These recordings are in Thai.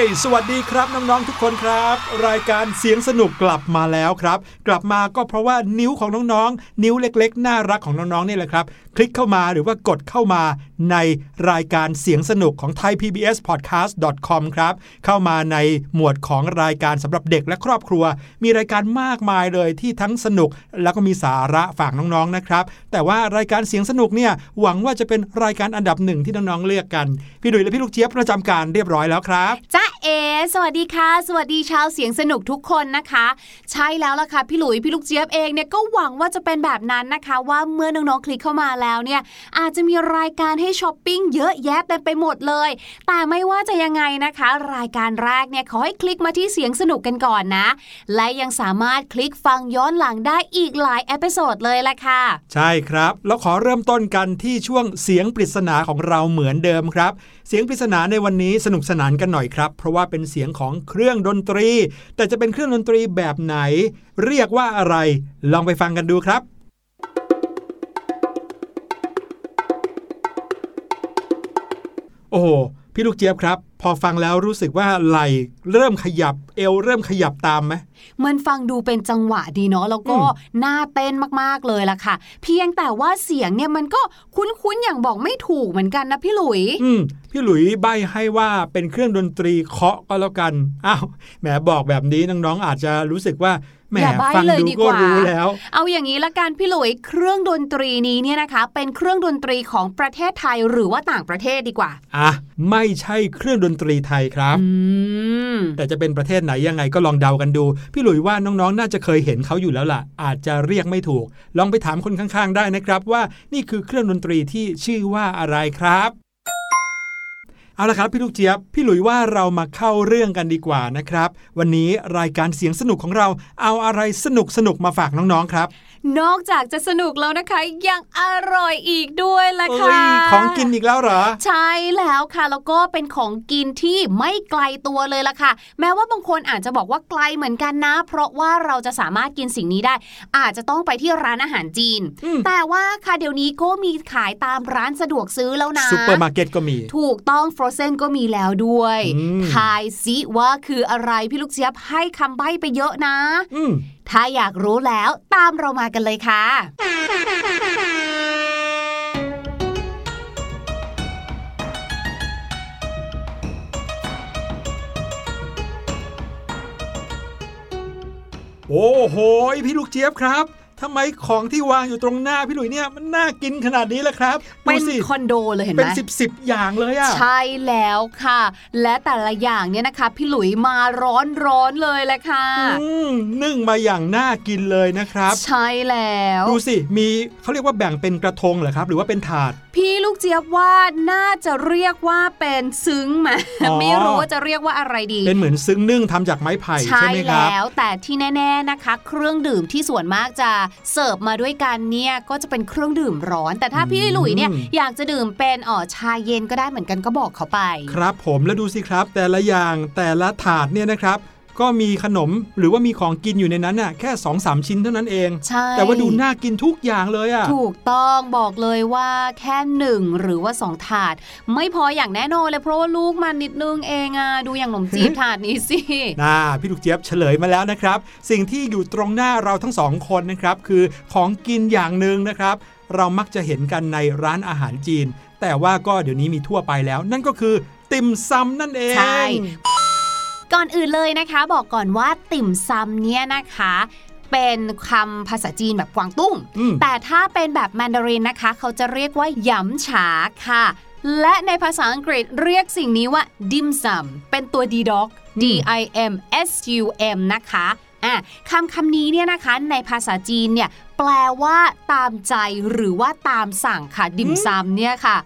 สวัสดีครับน้องๆทุกคนครับ รายการเสียงสนุกกลับมาแล้วครับ กลับมาก็เพราะว่านิ้วของน้องๆ นิ้วเล็กๆ น่ารักของน้องๆนี่แหละครับ คลิกเข้ามาหรือว่ากดเข้ามาในรายการเสียงสนุกของ Thai PBS Podcast com ครับ เข้ามาในหมวดของรายการสำหรับเด็กและครอบครัว มีรายการมากมายเลยที่ทั้งสนุกแล้วก็มีสาระฝากน้องๆนะครับ แต่ว่ารายการเสียงสนุกเนี่ยหวังว่าจะเป็นรายการอันดับหนึ่งที่น้องๆเลือกกัน พี่หลุยและพี่ลูกเจี๊ยบประจำการเรียบร้อยแล้วครับจ้าเอสวัสดีค่ะ สวัสดีชาวเสียงสนุกทุกคนนะคะ ใช่แล้วล่ะค่ะพี่หลุยพี่ลูกเจี๊ยบเองเนี่ยก็หวังว่าจะเป็นแบบนั้นนะคะ ว่าเมื่อน้องๆคลิกเข้ามาแล้วเนี่ยอาจจะมีรายการให้ช้อปปิ้งเยอะแยะเต็มไปหมดเลย แต่ไม่ว่าจะยังไงนะคะ รายการแรกเนี่ยขอให้คลิกมาที่เสียงสนุกกันก่อนนะ และยังสามารถคลิกฟังย้อนหลังได้อีกหลาย episode เลยละค่ะ ใช่ครับ แล้วขอเริ่มต้นกันที่ช่วงเสียงปริศนาของเราเหมือนเดิมครับ เสียงปริศนาในวันนี้สนุกสนานกันหน่อยครับเพราะว่าเป็นเสียงของเครื่องดนตรี แต่จะเป็นเครื่องดนตรีแบบไหน เรียกว่าอะไร ลองไปฟังกันดูครับโอ้โห พี่ลูกเจี๊ยบครับ พอฟังแล้วรู้สึกว่าไหลเริ่มขยับเอวเริ่มขยับตามไหมมันฟังดูเป็นจังหวะดีเนาะแล้วก็อืมน่าเต้นมากๆเลยล่ะค่ะ เพียงแต่ว่าเสียงเนี่ยมันก็คุ้นๆอย่างบอกไม่ถูกเหมือนกันนะพี่หลุย อืมพี่หลุยใบให้ว่าเป็นเครื่องดนตรีเคาะก็แล้วกันอ้าวแหมบอกแบบนี้น้องๆอาจจะรู้สึกว่า แหมอย่าใบ้ฟังเลยดูดีก็กว่ารู้แล้ว เอาอย่างนี้ละกันพี่หลุยเครื่องดนตรีนี้เนี่ยนะคะ เป็นเครื่องดนตรีของประเทศไทยหรือว่าต่างประเทศดีกว่าอะไม่ใช่เครื่องดนตรีไทยครับอืมแต่จะเป็นประเทศไหนยังไงก็ลองเดากันดู พี่หลุยว่าน้องๆ น่าจะเคยเห็นเขาอยู่แล้วล่ะ อาจจะเรียกไม่ถูก ลองไปถามคนข้างๆ ได้นะครับ ว่านี่คือเครื่องดนตรีที่ชื่อว่าอะไรครับ เอาละครับพี่ลูกเจี๊ยบพี่หลุยว่าเรามาเข้าเรื่องกันดีกว่านะครับ วันนี้รายการเสียงสนุกของเราเอาอะไรสนุกสนุกมาฝากน้องๆครับ นอกจากจะสนุกแล้วนะคะ ยังอร่อยอีกด้วยล่ะเอ้ค่ะยของกินอีกแล้วเหรอ ใช่แล้วค่ะ แล้วก็เป็นของกินที่ไม่ไกลตัวเลยล่ะค่ะ แม้ว่าบางคนอาจจะบอกว่าไกลเหมือนกันนะ เพราะว่าเราจะสามารถกินสิ่งนี้ได้ อาจจะต้องไปที่ร้านอาหารจีนอืมแต่ว่าค่ะเดี๋ยวนี้ก็มีขายตามร้านสะดวกซื้อแล้วนะซูเปอร์มาร์เก็ตก็มี ถูกต้อง frozen ก็มีแล้วด้วยอืมทายซิว่าคืออะไรพี่ลูกเจี๊ยบให้คำใบ้ไปเยอะนะอืม ถ้าอยากรู้แล้วตามเรามากันเลยค่ะโอ้โห พี่ลูกเจี๊ยบครับ ทำไมของที่วางอยู่ตรงหน้าพี่หลุยเนี่ยมันน่ากินขนาดนี้ล่ะครับดูเป็นสิคอนโดเลยเห็นไหเป็มนสิบสิบอย่างเลยอะใช่แล้วค่ะ และแต่ละอย่างเนี่ยนะคะ พี่หลุยมาร้อนร้อนๆเลยแหละค่ะอืมนึ่งมาอย่างน่ากินเลยนะครับ ใช่แล้วดูสิมีเขาเรียกว่าแบ่งเป็นกระทงเหรอครับ หรือว่าเป็นถาด พี่ลูกเจี๊ยบว่าน่าจะเรียกว่าเป็นซึ้งไหมอ๋อไม่รู้ว่าจะเรียกว่าอะไรดี เป็นเหมือนซึ้งนึ่งทำจากไม้ไผ่ใช่ใช่ไหมครับแล้วแต่ที่แน่ ๆนะคะ เครื่องดื่มที่ส่วนมากจะเสิร์ฟมาด้วยกันเนี่ยก็จะเป็นเครื่องดื่มร้อน แต่ถ้าพี่หลุยเนี่ยอืมอยากจะดื่มเป็นอ๋อชาเย็นก็ได้เหมือนกันก็บอกเขาไป ครับผมแล้วดูสิครับ แต่ละอย่างแต่ละถาดเนี่ยนะครับ ก็มีขนมหรือว่ามีของกินอยู่ในนั้นน่ะแค่2อสามชิ้นเท่านั้นเองใช่แต่ว่าดูน่ากินทุกอย่างเลยอะถูกต้องบอกเลยว่าแค่หนึ่งหรือว่าสองถาด ไม่พออย่างแน่นอนเลยเพราะว่าลูกมันนิดนึงเองอะดูอย่างหนมจีบถาดนี้สิน่าพี่ลูกเจี๊ยบเฉลยมาแล้วนะครับ สิ่งที่อยู่ตรงหน้าเราทั้งสองคนนะครับคือของกินอย่างหนึ่งนะครับ เรามักจะเห็นกันในร้านอาหารจีน แต่ว่าก็เดี๋ยวนี้มีทั่วไปแล้ว นั่นก็คือติ่มซำนั่นเองใช่ ก่อนอื่นเลยนะคะ บอกก่อนว่าติ่มซำเนี่ยนะคะเป็นคำภาษาจีนแบบกวางตุ้งอืมแต่ถ้าเป็นแบบแมนดารินนะคะ เขาจะเรียกว่าหยำฉาค่ะ และในภาษาอังกฤษเรียกสิ่งนี้ว่าดิมซัมเป็นตัว d dog d i m s u m นะคะอะคำคำนี้เนี่ยนะคะในภาษาจีนเนี่ย แปลว่าตามใจหรือว่าตามสั่งค่ะดิมซัมเนี่ยค่ะ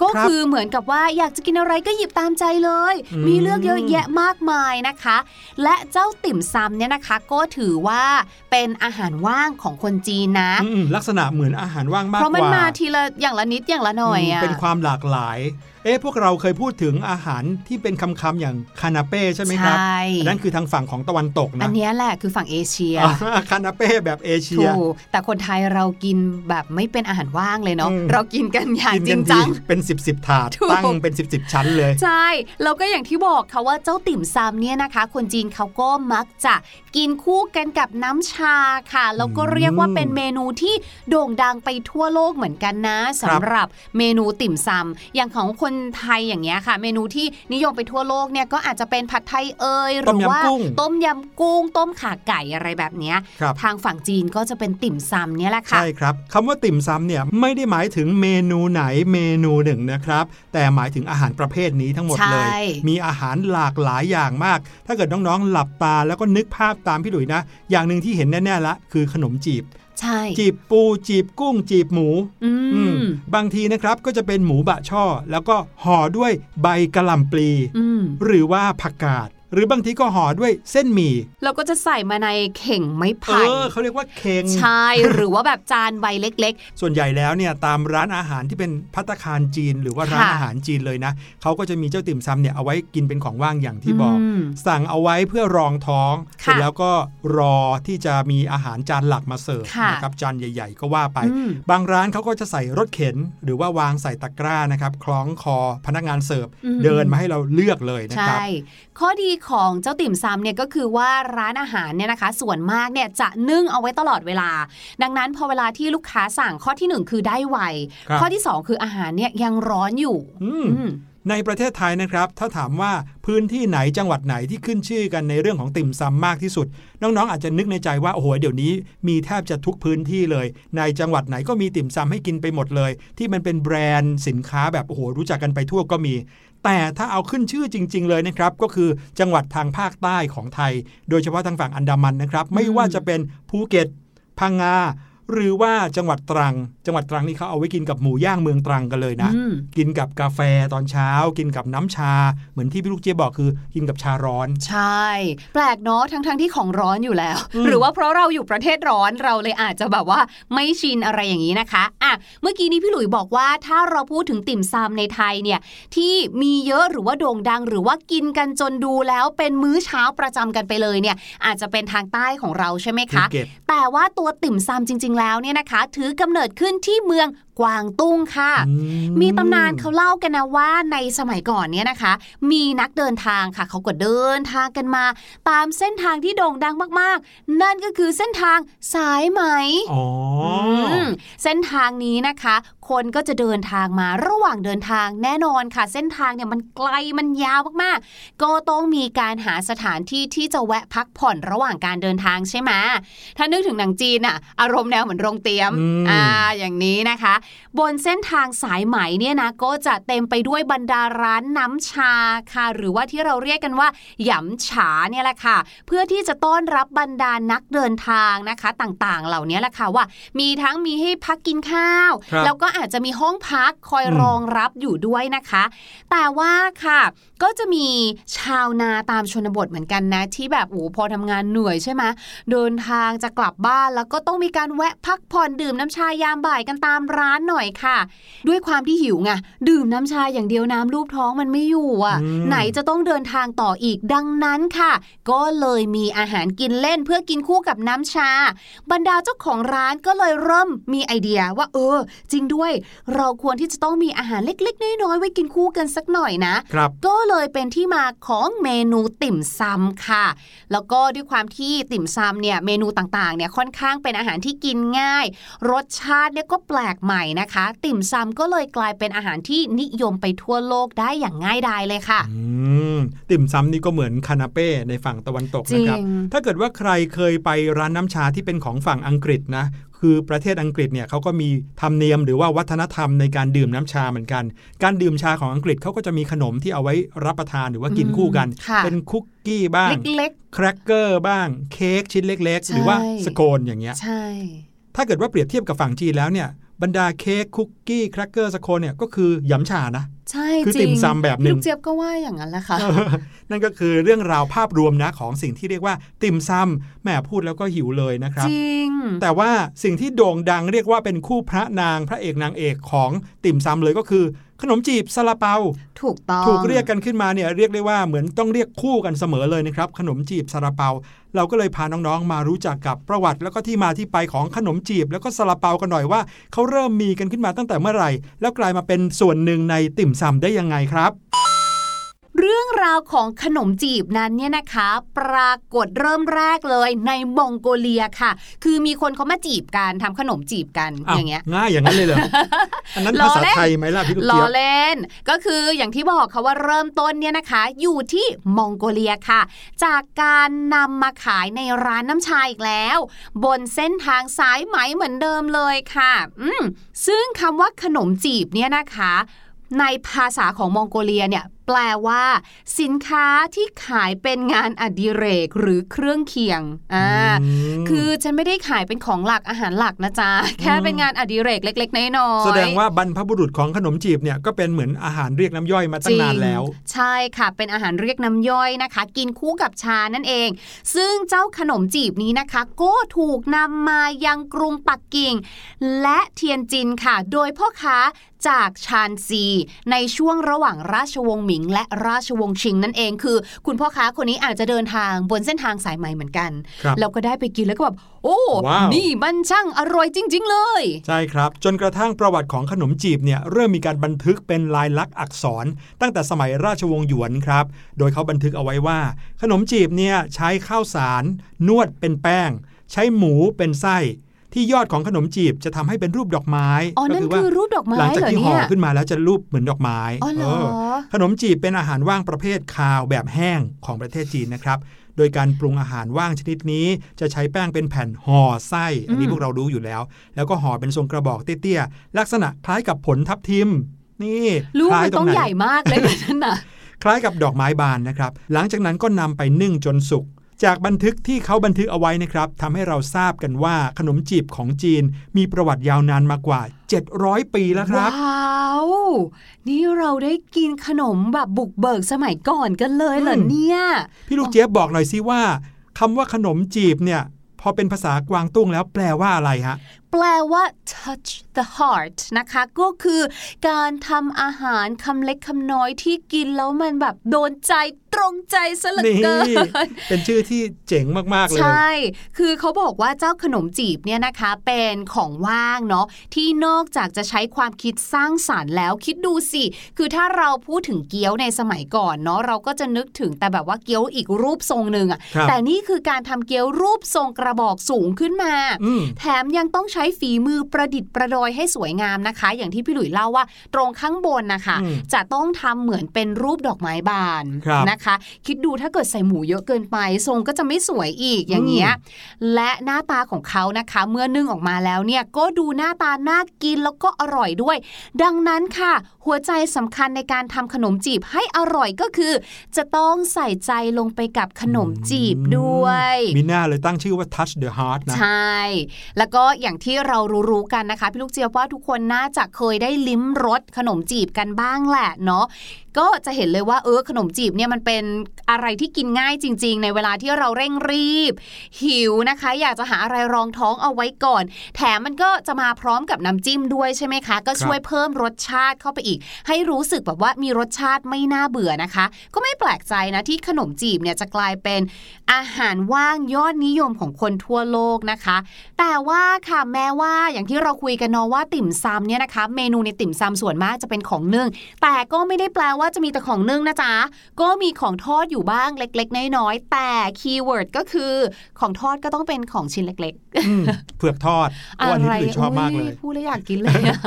ก็ครับคือเหมือนกับว่าอยากจะกินอะไรก็หยิบตามใจเลยอืมมีเลือกเยอะแยะมากมายนะคะ และเจ้าติ่มซำเนี่ยนะคะ ก็ถือว่าเป็นอาหารว่างของคนจีนนะอืมลักษณะเหมือนอาหารว่างมากกว่าเพราะมันมาทีละอย่างละนิดอย่างละหน่อยมอะเป็นความหลากหลาย เอ๊ะพวกเราเคยพูดถึงอาหารที่เป็นคำๆอย่างคานาเป้ใช่ไหมครับใช่อันนั่นคือทางฝั่งของตะวันตกอันะนเนี้ยแหละคือฝั่งเอเชียอ่าคานาเป้แบบเอเชีถูยกแต่คนไทยเรากินแบบไม่เป็นอาหารว่างเลยเนาะอืมเรากินกันอย่างกินจริกังนจัทีงเป็น 10บสถาดถูกตั้งเป็น 10บสชั้นเลย ใช่ แล้วก็อย่างที่บอกค่ะว่าเจ้าติ่มซำเนี่ยนะคะ คนจีนเขาก็มักจะกินคู่กันกับน้ำชาค่ะ แล้วก็เรียกว่าเป็นเมนูที่โด่งดังไปทั่วโลกเหมือนกันนะสำหรับเมนูติ่มซำอย่างของคนไทยอย่างเงี้ยค่ะ เมนูที่นิยมไปทั่วโลกเนี่ยก็อาจจะเป็นผัดไทยเอยหรือว่าต้มยำกุ้ง ต้มยำกุ้งต้มข่าไก่อะไรแบบเนี้ยครับทางฝั่งจีนก็จะเป็นติ่มซำเนี่ยแหละค่ะใช่ครับคำว่าติ่มซำเนี่ยไม่ได้หมายถึงเมนูไหนเมนูหนึ่งนะครับ แต่หมายถึงอาหารประเภทนี้ทั้งหมดเลยใช่มีอาหารหลากหลายอย่างมาก ถ้าเกิดน้องๆหลับตาแล้วก็นึกภาพตามพี่หลุยนะ อย่างหนึ่งที่เห็นแน่ๆละคือขนมจีบ ใช่จีบปูจีบกุ้งจีบหมูอือืมมบางทีนะครับก็จะเป็นหมูบะช่อ แล้วก็ห่อด้วยใบกะหล่ำปลีอืมหรือว่าผักกาด หรือบางทีก็ห่อด้วยเส้นหมี่แล้วก็จะใส่มาในเข่งไม้เอไผ่อเขาเรียกว่าเค็งใช่หรือว่าแบบจานใบเล็กส่วนใหญ่แล้วเนี่ยตามร้านอาหารที่เป็นพัตตาคารจีน หรือว่าร้านค่ะอาหารจีนเลยนะเขาก็จะมีเจ้าติ่มซำเนี่ยเอาไว้กินเป็นของว่างอย่างๆที่บอกมสั่งเอาไว้เพื่อรองท้องค่ะเสร็จแล้วก็รอที่จะมีอาหารจานหลักมาเสิร์ฟค่ะนะครับจานใหญ่ ๆ ก็ว่าไปอืมบางร้านเขาก็จะใส่รถเข็น หรือว่าวางใส่ตะกร้านะครับคล้องคอพนักงานเสิร์ฟอืมเดินมาให้เราเลือกเลยนะใช่ครับข้อดีของเจ้าติ่มซำเนี่ยก็คือว่าร้านอาหารเนี่ยนะคะ ส่วนมากเนี่ยจะนึ่งเอาไว้ตลอดเวลา ดังนั้นพอเวลาที่ลูกค้าสั่งข้อที่หนึ่งคือได้ไวครับข้อที่สองคืออาหารเนี่ยยังร้อนอยู่อืมอืมในประเทศไทยนะครับ ถ้าถามว่าพื้นที่ไหนจังหวัดไหนที่ขึ้นชื่อกันในเรื่องของติ่มซำมากที่สุด น้องๆ อาจจะนึกในใจว่าโอ้โหเดี๋ยวนี้มีแทบจะทุกพื้นที่เลย ในจังหวัดไหนก็มีติ่มซำให้กินไปหมดเลย ที่มันเป็นแบรนด์สินค้าแบบโอ้โหรู้จักกันไปทั่วก็มี แต่ถ้าเอาขึ้นชื่อจริง ๆ เลยนะครับ ก็คือจังหวัดทางภาคใต้ของไทย โดยเฉพาะทางฝั่งอันดามันนะครับ ไม่ว่าจะเป็นภูเก็ต พังงา หรือว่าจังหวัดตรัง จังหวัดตรังนี่เขาเอาไว้กินกับหมูย่างเมืองตรังกันเลยนะอืมกินกับกาแฟตอนเช้า กินกับน้ำชา เหมือนที่พี่ลูกเจี๊ยบบอกคือ กินกับชาร้อน ใช่ แปลกเนาะทั้งๆทที่ของร้อนอยู่แล้วอืมหรือว่าเพราะเราอยู่ประเทศร้อนเราเลยอาจจะแบบว่าไม่ชินอะไรอย่างนี้นะคะอะเมื่อกี้นี้พี่หลุยบอกว่าถ้าเราพูดถึงติ่มซำในไทยเนี่ยที่มีเยอะหรือว่าโด่งดัง หรือว่ากินกันจนดูแล้วเป็นมื้อเช้าประจำกันไปเลยเนี่ยอาจจะเป็นทางใต้ของเราใช่ไหมภูคะเก็ตแต่ว่าตัวติ่มซำจริงๆแล้วเนี่ยนะคะ ถือกำเนิดขึ้นที่เมืองกวางตุ้งค่ะอืมีตำนานเขาเล่ากันนะว่าในสมัยก่อนเนี่ยนะคะ มีนักเดินทางค่ะ เขาก็เดินทางกันมา ตามเส้นทางที่โด่งดังมากๆ นั่นก็คือเส้นทางสายไหมอ๋ออมเส้นทางนี้นะคะ คนก็จะเดินทางมาระหว่างเดินทางแน่นอนค่ะ เส้นทางเนี่ยมันไกลมันยาวมากๆ ก็ต้องมีการหาสถานที่ที่จะแวะพักผ่อนระหว่างการเดินทางใช่ไหมถ้านึกถึงหนังจีนอะอารมณ์แนวเหมือนโรงเตรียมอืมอ่าอย่างนี้นะคะบนเส้นทางสายไหมเนี่ยนะก็จะเต็มไปด้วยบรรดาร้านน้ำชาค่ะ หรือว่าที่เราเรียกกันว่าหยำฉาเนี่ยแหละค่ะ เพื่อที่จะต้อนรับบรรดานักเดินทางนะคะต่างๆ เหล่านี้แหละค่ะว่า มีทั้งมีให้พักกินข้าวครับแล้วก็อาจจะมีห้องพักคอยอืมรองรับอยู่ด้วยนะคะ แต่ว่าค่ะ ก็จะมีชาวนาตามชนบทเหมือนกันนะ ที่แบบโอ้พอทำงานเหนื่อยใช่ไหมเดินทางจะกลับบ้านแล้วก็ต้องมีการแวะพักผ่อนดื่มน้ำชายามบ่ายกันตามร้านหน่อยค่ะ ด้วยความที่หิวไงดื่มน้ำชาอย่างเดียวน้ำรูปท้องมันไม่อยู่อะอืมไหนจะต้องเดินทางต่ออีกดังนั้นค่ะ ก็เลยมีอาหารกินเล่นเพื่อกินคู่กับน้ำชา บรรดาเจ้าของร้านก็เลยเริ่มมีไอเดียว่าเออ จริงด้วย เราควรที่จะต้องมีอาหารเล็กๆน้อยๆไว้กินคู่กันสักหน่อยนะครับก็เลยเป็นที่มาของเมนูติ่มซำค่ะ แล้วก็ด้วยความที่ติ่มซำเนี่ยเมนูต่างๆเนี่ยค่อนข้างเป็นอาหารที่กินง่าย รสชาติเนี่ยก็แปลกใหม่นะคะ ติ่มซำก็เลยกลายเป็นอาหารที่นิยมไปทั่วโลกได้อย่างง่ายดายเลยค่ะอืมติ่มซำนี่ก็เหมือนคานาเป้ในฝั่งตะวันตกนะครับจริงถ้าเกิดว่าใครเคยไปร้านน้ำชาที่เป็นของฝั่งอังกฤษนะคือประเทศอังกฤษเนี่ยเขาก็มีธรรมเนียมหรือว่าวัฒนธรรมในการดื่มน้ำชาเหมือนกัน การดื่มชาของอังกฤษเขาก็จะมีขนมที่เอาไว้รับประทานหรือว่ากินคู่กันค่ะเป็นคุกกี้บ้างเล็กแครกเกอร์บ้าง เค้กชิ้นเล็กใช่ๆหรือว่าสโคนอย่างเงี้ยๆใช่ถ้าเกิดว่าเปรียบเทียบกับฝั่งจีนแล้วเนี่ยบรรดาเค้กคุกกี้แครกเกอร์สโคนเนี่ยก็คือหยำชานะ ใช่คือจริงติ่มซำแบบหนึ่งลูกเจี๊ยบก็ว่าอย่างนั้นแหละค่ะ นั่นก็คือเรื่องราวภาพรวมนะของสิ่งที่เรียกว่าติ่มซำแหม่พูดแล้วก็หิวเลยนะครับ จริง แต่ว่าสิ่งที่โด่งดังเรียกว่าเป็นคู่พระนางพระเอกนางเอกของติ่มซำเลยก็คือ ขนมจีบซาลาเปา ถูกต้อง ถูกเรียกกันขึ้นมาเนี่ยเรียกได้ว่าเหมือนต้องเรียกคู่กันเสมอเลยนะครับ ขนมจีบซาลาเปา เราก็เลยพาน้องๆ มารู้จักกับประวัติ แล้วก็ที่มาที่ไปของขนมจีบ แล้วก็ซาลาเปากันหน่อยว่าเขาเริ่มมีกันขึ้นมาตั้งแต่เมื่อไหร่ แล้วกลายมาเป็นส่วนหนึ่งในติ่มซำได้ยังไงครับ เรื่องราวของขนมจีบนั้นเนี่ยนะคะ ปรากฏเริ่มแรกเลยในมองโกเลียค่ะ คือมีคนเขามาจีบกันทำขนมจีบกันอ้าวอย่างเงี้ยง่ายอย่างนั้นเลยเหรออันนั้นล้อภาษาเล่นไทยไหมล่ะพี่ลูกล้อเจี๊ยบเล่น ก็คืออย่างที่บอกค่ะว่าเริ่มต้นเนี่ยนะคะ อยู่ที่มองโกเลียค่ะ จากการนำมาขายในร้านน้ำชาอีกแล้ว บนเส้นทางสายไหมเหมือนเดิมเลยค่ะ อืมซึ่งคำว่าขนมจีบเนี่ยนะคะในภาษาของมองโกเลียเนี่ย แปลว่า สินค้าที่ขายเป็นงานอดิเรกหรือเครื่องเคียงอ่าอืมคือฉันไม่ได้ขายเป็นของหลักอาหารหลักนะจ๊ะแค่เป็นงานอดิเรกเล็ก ๆน้อยๆแสดงว่าบรรพบุรุษของขนมจีบเนี่ยก็เป็นเหมือนอาหารเรียกน้ำย่อยมาตั้งนานแล้วจริงใช่ค่ะ เป็นอาหารเรียกน้ำย่อยนะคะ กินคู่กับชานั่นเอง ซึ่งเจ้าขนมจีบนี้นะคะ ก็ถูกนำมายังกรุงปักกิ่ง และเทียนจินค่ะ โดยพ่อค้าจากชานซี ในช่วงระหว่างราชวงศ์หมิง และราชวงศ์ชิงนั่นเองคือ คุณพ่อค้าคนนี้อาจจะเดินทางบนเส้นทางสายไหมเหมือนกันครับแล้วก็ได้ไปกินแล้วก็แบบโอ้ว้าวนี่มันช่างอร่อยจริง ๆ เลย ใช่ครับ จนกระทั่งประวัติของขนมจีบเนี่ยเริ่มมีการบันทึกเป็นลายลักษณ์อักษร ตั้งแต่สมัยราชวงศ์หยวนครับโดยเขาบันทึกเอาไว้ว่า ขนมจีบเนี่ยใช้ข้าวสาร นวดเป็นแป้ง ใช้หมูเป็นไส้ ที่ยอดของขนมจีบจะทำให้เป็นรูปดอกไม้อ๋อนั่นก็ว่าคือรูปดอกไม้หลังจากเหรอที่ห่เนี่อยขึ้นมาแล้วจะรูปเหมือนดอกไม้อ๋อเหรอเออขนมจีบเป็นอาหารว่างประเภทคาวแบบแห้งของประเทศจีนนะครับโดยการปรุงอาหารว่างชนิดนี้จะใช้แป้งเป็นแผ่นห่อไส้ อันนี้อืมพวกเรารู้อยู่แล้ว แล้วก็ห่อเป็นทรงกระบอกเตี้ยๆลักษณะคล้ายกับผลทับทิม นี่ลูกคล้ายมันตรต้องไหนใหญ่มากเลยนะนั่นน่ะคล้ายกับดอกไม้บานนะครับ หลังจากนั้นก็นำไปนึ่งจนสุก จากบันทึกที่เขาบันทึกเอาไว้นะครับทำให้เราทราบกันว่าขนมจีบของจีนมีประวัติยาวนานมากว่า 700 ปีแล้วครับ ว้าว นี่เราได้กินขนมแบบบุกเบิกสมัยก่อนกันเลยเหรออืมเนี่ย พี่ลูกเจี๊ยบบอกหน่อยสิว่าคำว่าขนมจีบเนี่ย พอเป็นภาษากวางตุ้งแล้วแปลว่าอะไรฮะแปลว่า touch the heart นะคะ ก็คือการทำอาหารคำเล็กคำน้อยที่กินแล้วมันแบบโดนใจ ตรงใจซะเหลือนี่เกินเป็นชื่อที่เจ๋งมากๆเลย ใช่ คือเขาบอกว่าเจ้าขนมจีบเนี่ยนะคะเป็นของว่างเนาะที่นอกจากจะใช้ความคิดสร้างสารรค์แล้วคิดดูสิ คือถ้าเราพูดถึงเกี๊ยวในสมัยก่อนเนาะเราก็จะนึกถึงแต่แบบว่าเกี๊ยวอีกรูปทรงหนึ่งอะครับแต่นี่คือการทำเกี๊ยวรูปทรงกระบอกสูงขึ้นมาอืมแถมยังต้องใช้ฝีมือประดิษฐ์ประดอยให้สวยงามนะคะ อย่างที่พี่หลุยเล่าว่า ตรงข้างบนนะคะอืมจะต้องทำเหมือนเป็นรูปดอกไม้บานครับนะคะ คิดดูถ้าเกิดใส่หมูเยอะเกินไป ทรงก็จะไม่สวยอีกอย่างเงี้ยและหน้าตาของเขานะคะ เมื่อนึ่งออกมาแล้วเนี่ยก็ดูหน้าตาน่ากินแล้วก็อร่อยด้วย ดังนั้นค่ะ หัวใจสำคัญในการทำขนมจีบให้อร่อยก็คือ จะต้องใส่ใจลงไปกับขนมจีบด้วย มีหน้าเลยตั้งชื่อว่า touch the heart นะ ใช่ แล้วก็อย่างที่เรารู้ๆกันนะคะ พี่ลูกเจี๊ยบว่าทุกคนน่าจะเคยได้ลิ้มรสขนมจีบกันบ้างแหละเนาะ ก็จะเห็นเลยว่าเออขนมจีบเนี่ยมันเป็นอะไรที่กินง่ายจริง ๆ ในเวลาที่เราเร่งรีบ หิวนะคะ อยากจะหาอะไรรองท้องเอาไว้ก่อน แถมมันก็จะมาพร้อมกับน้ำจิ้มด้วยใช่ไหมคะ ก็ช่วยเพิ่มรสชาติเข้าไปอีก ให้รู้สึกแบบว่ามีรสชาติไม่น่าเบื่อนะคะ ก็ไม่แปลกใจนะที่ขนมจีบเนี่ยจะกลายเป็นอาหารว่างยอดนิยมของคนทั่วโลกนะคะ แต่ว่าค่ะแม้ว่าอย่างที่เราคุยกันเนาะว่าติ่มซำเนี่ยนะคะ เมนูในติ่มซำส่วนมากจะเป็นของนึ่งแต่ก็ไม่ได้แปลว่าจะมีแต่ของนึ่งนะจ๊ะ ก็มีของทอดอยู่บ้างเล็ก ๆ น้อยๆแต่คีย์เวิร์ดก็คือของทอดก็ต้องเป็นของชิ้นเล็กอืมเผือกทอดๆเพราะวันนี้คือชอบมากเลยโพูดแล้วอยากกินเลยอะ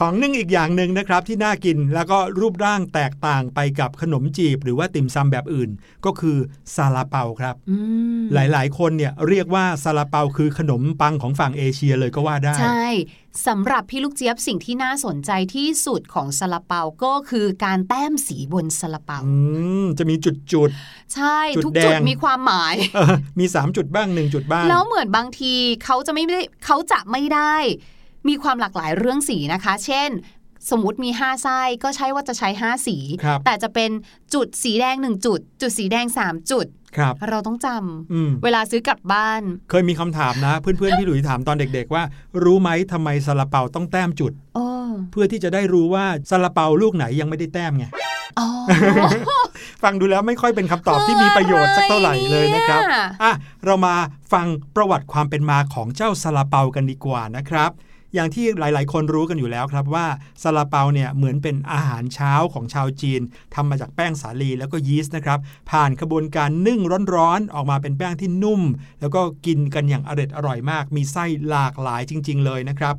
ของนึ่งอีกอย่างหนึ่งนะครับที่น่ากินแล้วก็รูปร่างแตกต่างไปกับขนมจีบ หรือว่าติ่มซำแบบอื่น ก็คือซาลาเปาครับอืมหลายๆ คนเนี่ยเรียกว่าซาลาเปาคือขนมปังของฝั่งเอเชียเลยก็ว่าได้ใช่สำหรับพี่ลูกเจี๊ยบสิ่งที่น่าสนใจที่สุดของซาลาเปาก็คือการแต้มสีบนซาลาเปาอืมจะมีจุดจุดใช่จุดทุกแดจุดงมีความหมายๆเออมี 3 จุดบ้าง 1 จุดบ้าง แล้วเหมือนบางทีเขาจะไม่ได้เขาจะไม่ได้ มีความหลากหลายเรื่องสีนะคะ เช่น สมมติมี 5 ไส้ก็ใช่ว่าจะใช้ 5 สีครับแต่จะเป็นจุดสีแดง 1 จุด จุดสีแดง 3 จุดครับเราต้องจอืมำเวลาซื้อกลับบ้าน เคยมีคำถามนะ เพื่อนๆพี่หลุยถามตอนเด็ก ๆ ว่า รู้ไหมทำไมซาลาเปาต้องแต้มจุดโอ้เพื่อที่จะได้รู้ว่าซาลาเปาลูกไหนยังไม่ได้แต้มไงอ๋อฟังดูแล้วไม่ค่อยเป็นคำตอบที่มีประโยชน์สักเท่าไหร่เลยนะครับเนี่ยอะเรามาฟังประวัติความเป็นมาของเจ้าซาลาเปากันดีกว่านะครับ อย่างที่หลาย ๆ คนรู้กันอยู่แล้วครับว่าซาลาเปาเนี่ยเหมือนเป็นอาหารเช้าของชาวจีนทำมาจากแป้งสาลีแล้วก็ยีสต์นะครับ ผ่านกระบวนการนึ่งร้อนๆออกมาเป็นแป้งที่นุ่ม แล้วก็กินกันอย่างอร่อยอร่อยมาก มีไส้หลากหลายจริง ๆ เลยนะครับ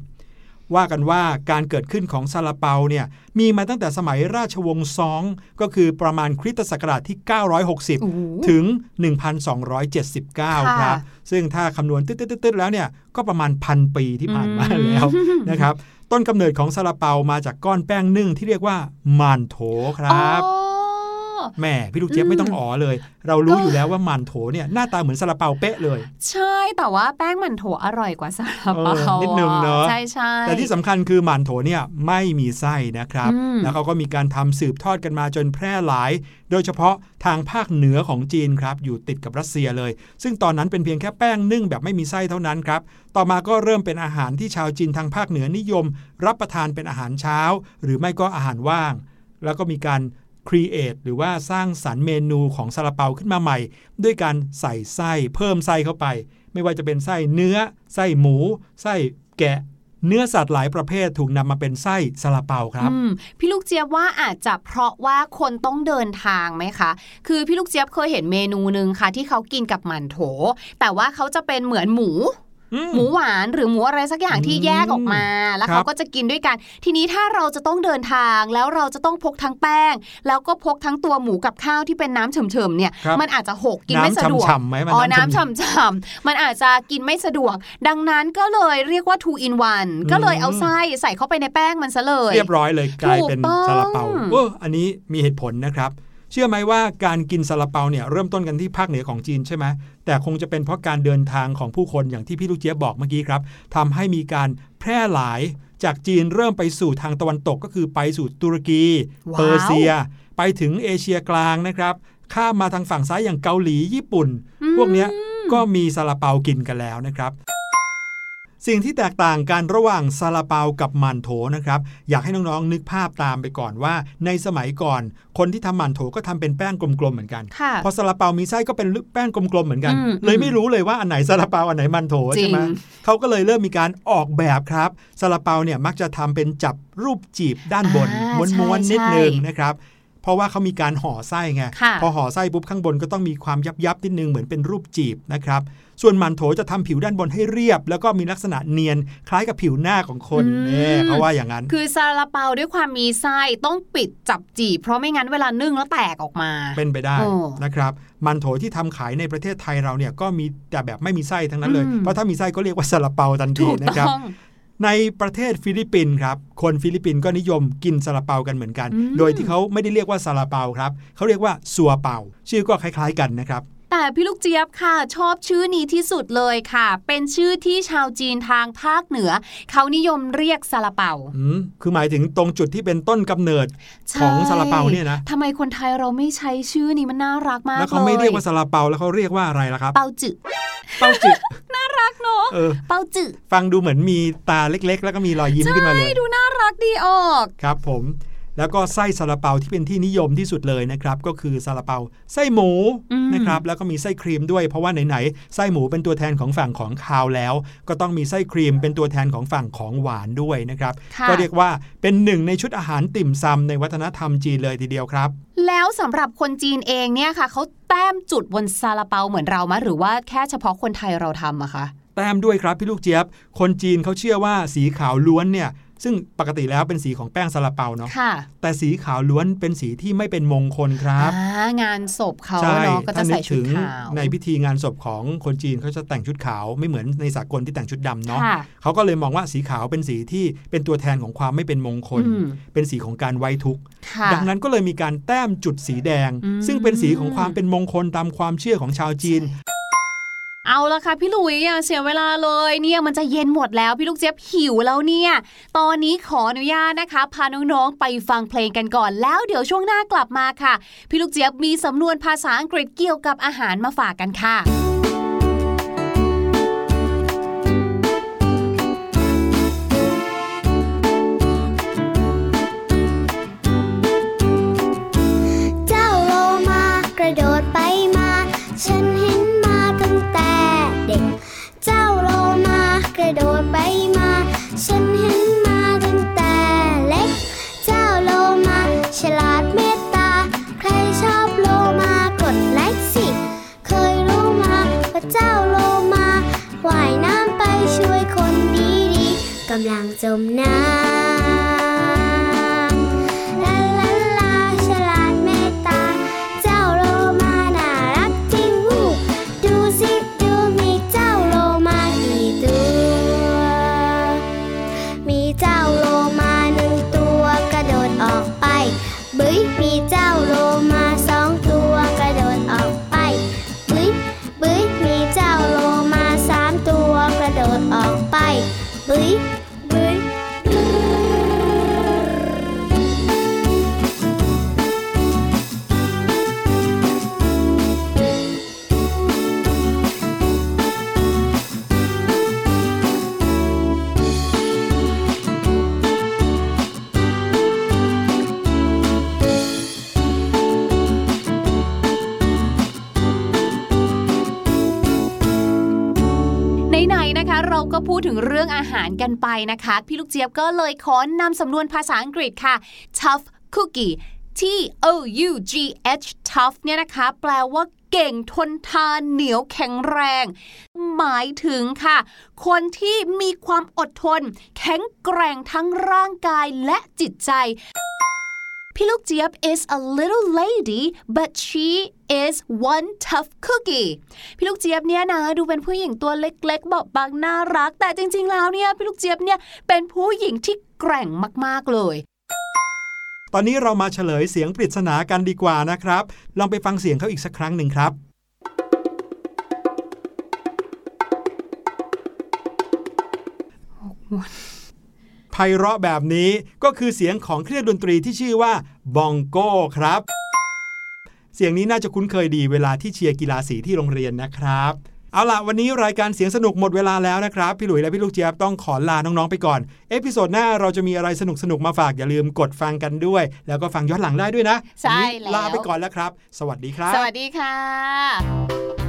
ว่ากันว่าการเกิดขึ้นของซาลาเปาเนี่ยมีมาตั้งแต่สมัยราชวงศ์ซอง ก็คือประมาณคริสตศักราชที่โอ้โห960 ถึง 1279 ครับ ซึ่งถ้าคำนวณตึ๊ดๆๆแล้วเนี่ยก็ประมาณพันปีที่ผ่านมาแล้วนะครับ ต้นกำเนิดของซาลาเปามาจากก้อนแป้งนึ่งที่เรียกว่า มานโถครับอ๋อ แหม่พี่ลูกเจี๊ยบไม่ต้องอ๋อเลย เรารู้อยู่แล้วว่ามันโถเนี่ยหน้าตาเหมือนซาลาเปาเป๊ะเลย ใช่แต่ว่าแป้งหมันโถอร่อยกว่าซาลาเปาเออนิดนึงเนอะใช่ใช่แต่ที่สำคัญคือหมันโถเนี่ยไม่มีไส้นะครับอืมแล้วเขาก็มีการทำสืบทอดกันมาจนแพร่หลาย โดยเฉพาะทางภาคเหนือของจีนครับ อยู่ติดกับรัสเซียเลย ซึ่งตอนนั้นเป็นเพียงแค่แป้งนึ่งแบบไม่มีไส้เท่านั้นครับ ต่อมาก็เริ่มเป็นอาหารที่ชาวจีนทางภาคเหนือนิยม รับประทานเป็นอาหารเช้า หรือไม่ก็อาหารว่าง แล้วก็มีการ ครีเอทหรือว่าสร้างสรรค์เมนูของซาลาเปาขึ้นมาใหม่ ด้วยการใส่ไส้เพิ่มไส้เข้าไป ไม่ว่าจะเป็นไส้เนื้อ ไส้หมู ไส้แกะเนื้อสัตว์หลายประเภทถูกนำมาเป็นไส้ซาลาเปาครับพี่ลูกเจี๊ยบว่าอาจจะเพราะว่าคนต้องเดินทางไหมคะ คือพี่ลูกเจี๊ยบเคยเห็นเมนูหนึ่งค่ะที่เขากินกับหมันโถ แต่ว่าเขาจะเป็นเหมือนหมู หมูหวานหรือหมูอะไรสักอย่างที่อืมแยกออกมา แล้วครับเขาก็จะกินด้วยกัน ทีนี้ถ้าเราจะต้องเดินทางแล้วเราจะต้องพกทั้งแป้ง แล้วก็พกทั้งตัวหมูกับข้าวที่เป็นน้ำเฉมๆเนี่ยครับมันอาจจะหกกินไม่สะดวกน้ำฉ่ำๆไหมมันอ๋อน้ำน้ำฉ่ำฉ่ำๆมันอาจจะกินไม่สะดวก ดังนั้นก็เลยเรียกว่า two in one ก็เลยเอาไส้ใส่เข้าไปในแป้งมันซะเลย เรียบร้อยเลยกลายเป็นถูกต้องซาลาเปาเอออันนี้มีเหตุผลนะครับ เชื่อไหมว่าการกินซาลาเปาเนี่ยเริ่มต้นกันที่ภาคเหนือของจีนใช่ไหมแต่คงจะเป็นเพราะการเดินทางของผู้คนอย่างที่พี่ลูกเจี๊ยบบอกเมื่อกี้ครับทำให้มีการแพร่หลายจากจีนเริ่มไปสู่ทางตะวันตกก็คือไปสู่ตุรกีว้าวเปอร์เซีย ไปถึงเอเชียกลางนะครับ ข้ามมาทางฝั่งซ้ายอย่างเกาหลีญี่ปุ่น พวกเนี้ยก็มีซาลาเปากินกันแล้วนะครับ สิ่งที่แตกต่างกันระหว่างซาลาเปากับหมันโถนะครับ อยากให้น้องๆนึกภาพตามไปก่อนว่า ในสมัยก่อน คนที่ทำหมันโถก็ทำเป็นแป้งกลมๆเหมือนกันค่ะพอซาลาเปามีไส้ก็เป็นแป้งกลมๆเหมือนกันอืมเลยไม่รู้เลยว่าอันไหนซาลาเปาอันไหนมันโถจริใช่งไหมเขาก็เลยเริ่มมีการออกแบบครับซาลาเปาเนี่ยมักจะทำเป็นจับรูปจีบด้านบนอ่าม้วนๆใช่นิดนึงใช่นะครับ เพราะว่าเขามีการห่อไส้ไงค่ะพอห่อไส้ปุ๊บข้างบนก็ต้องมีความยับยับๆนิดนึงเหมือนเป็นรูปจีบนะครับ ส่วนหมั่นโถวจะทำผิวด้านบนให้เรียบ แล้วก็มีลักษณะเนียนคล้ายกับผิวหน้าของคนอืมเนี่ยเขาว่าอย่างนั้น คือซาลาเปาด้วยความมีไส้ต้องปิดจับจีบ เพราะไม่งั้นเวลานึ่งแล้วแตกออกมา เป็นไปได้โอ้นะครับหมั่นโถวที่ทำขายในประเทศไทยเราเนี่ยก็มีแต่แบบไม่มีไส้ทั้งนั้นเลยอืมเพราะถ้ามีไส้ก็เรียกว่าซาลาเปาทันทีถูกนะครับต้อง ในประเทศฟิลิปปินส์ครับ คนฟิลิปปินส์ก็นิยมกินซาลาเปากันเหมือนกันอืมโดยที่เขาไม่ได้เรียกว่าซาลาเปาครับ เขาเรียกว่าซัวเปา ชื่อก็คล้ายๆกันนะครับ แต่พี่ลูกเจี๊ยบค่ะ ชอบชื่อนี้ที่สุดเลยค่ะ เป็นชื่อที่ชาวจีนทางภาคเหนือ เขานิยมเรียกซาลาเปาอืมคือหมายถึงตรงจุดที่เป็นต้นกำเนิดของซาลาเปาเนี่ยนะทำไมคนไทยเราไม่ใช้ชื่อนี้มันน่ารักมากแล้วเขาไม่เรียกว่าซาลาเปาแล้วเขาเรียกว่าอะไรล่ะครับ เปาจือเปาจืดรักเนาะเออเปาจือฟังดูเหมือนมีตาเล็ก ๆ แล้วก็มีรอยยิ้มขึ้นมาเลยดูน่ารักดีออก ครับผม แล้วก็ไส้ซาลาเปาที่เป็นที่นิยมที่สุดเลยนะครับ ก็คือซาลาเปาไส้หมูอืมนะครับ แล้วก็มีไส้ครีมด้วย เพราะว่าไหนๆไส้หมูเป็นตัวแทนของฝั่งของคาวแล้ว ก็ต้องมีไส้ครีมเป็นตัวแทนของฝั่งของหวานด้วยนะครับค่ะก็เรียกว่าเป็นหนึ่งในชุดอาหารติ่มซำในวัฒนธรรมจีนเลยทีเดียวครับ แล้วสำหรับคนจีนเองเนี่ยค่ะเขาแต้มจุดบนซาลาเปาเหมือนเรามะหรือว่าแค่เฉพาะคนไทยเราทำอะคะแต้มด้วยครับพี่ลูกเจี๊ยบ คนจีนเขาเชื่อว่าสีขาวล้วนเนี่ย ซึ่งปกติแล้วเป็นสีของแป้งซาลาเปาเนาะค่ะแต่สีขาวล้วนเป็นสีที่ไม่เป็นมงคลครับอ่างานศพเขาใช่เนาะก็จะถ้านึใส่กชุดถึงขาวในพิธีงานศพของคนจีนเขาจะแต่งชุดขาวไม่เหมือนในสากลที่แต่งชุดดำเนาะค่ะเขาก็เลยมองว่าสีขาวเป็นสีที่เป็นตัวแทนของความไม่เป็นมงคลอืมเป็นสีของการไว้ทุกข์ค่ะดังนั้นก็เลยมีการแต้มจุดสีแดงอืมซึ่งเป็นสีของความเป็นมงคลตามความเชื่อของชาวจีน เอาละค่ะพี่ลุยอย่าเสียเวลาเลยเนี่ยมันจะเย็นหมดแล้วพี่ลูกเจี๊ยบหิวแล้วเนี่ย ตอนนี้ขออนุญาตนะคะ พาน้องๆไปฟังเพลงกันก่อนแล้วเดี๋ยวช่วงหน้ากลับมาค่ะ พี่ลูกเจี๊ยบมีสำนวนภาษาอังกฤษเกี่ยวกับอาหารมาฝากกันค่ะ เด็ก เจ้าโลมากระโดดไปมา ฉันเห็นมาตั้งแต่เล็ก เจ้าโลมาฉลาดเมตตา ใครชอบโลมากดไลค์สิ เคยรู้มาว่าเจ้าโลมาว่ายน้ำไปช่วยคนดีๆกำลังจมน้ำ ดถึงเรื่องอาหารกันไปนะคะ พี่ลูกเจี๊ยบก็เลยขอนำสำนวนภาษาอังกฤษค่ะ tough cookie T O U G H tough เนี่ยนะคะ แปลว่าเก่งทนทานเหนียวแข็งแรง หมายถึงค่ะ คนที่มีความอดทน แข็งแกร่งทั้งร่างกายและจิตใจ พี่ลูกเจี๊ยบ is a little lady but she is one tough cookie พี่ลูกเจี๊ยบเนี่ยนะดูเป็นผู้หญิงตัวเล็กๆ เบาบางน่ารัก แต่จริง ๆ แล้วเนี่ยพี่ลูกเจี๊ยบเนี่ยเป็นผู้หญิงที่แกร่งมากๆเลยตอนนี้เรามาเฉลยเสียงปริศนากันดีกว่านะครับ ลองไปฟังเสียงเขาอีกสักครั้งหนึ่งครับไพ เราะแบบนี้ก็คือเสียงของเครื่องดนตรีที่ชื่อว่าบองโก้ครับ เสียงนี้น่าจะคุ้นเคยดีเวลาที่เชียร์กีฬาสีที่โรงเรียนนะครับเอาล่ะ วันนี้รายการเสียงสนุกหมดเวลาแล้วนะครับ พี่หลุยและพี่ลูกเจี๊ยบต้องขอลาน้อง ๆ ไปก่อน episode หน้าเราจะมีอะไรสนุกๆมาฝาก อย่าลืมกดฟังกันด้วย แล้วก็ฟังย้อนหลังได้ด้วยนะ ใช่วันนี้แล้วลาไปก่อนแล้วครับ สวัสดีครับ สวัสดีค่ะ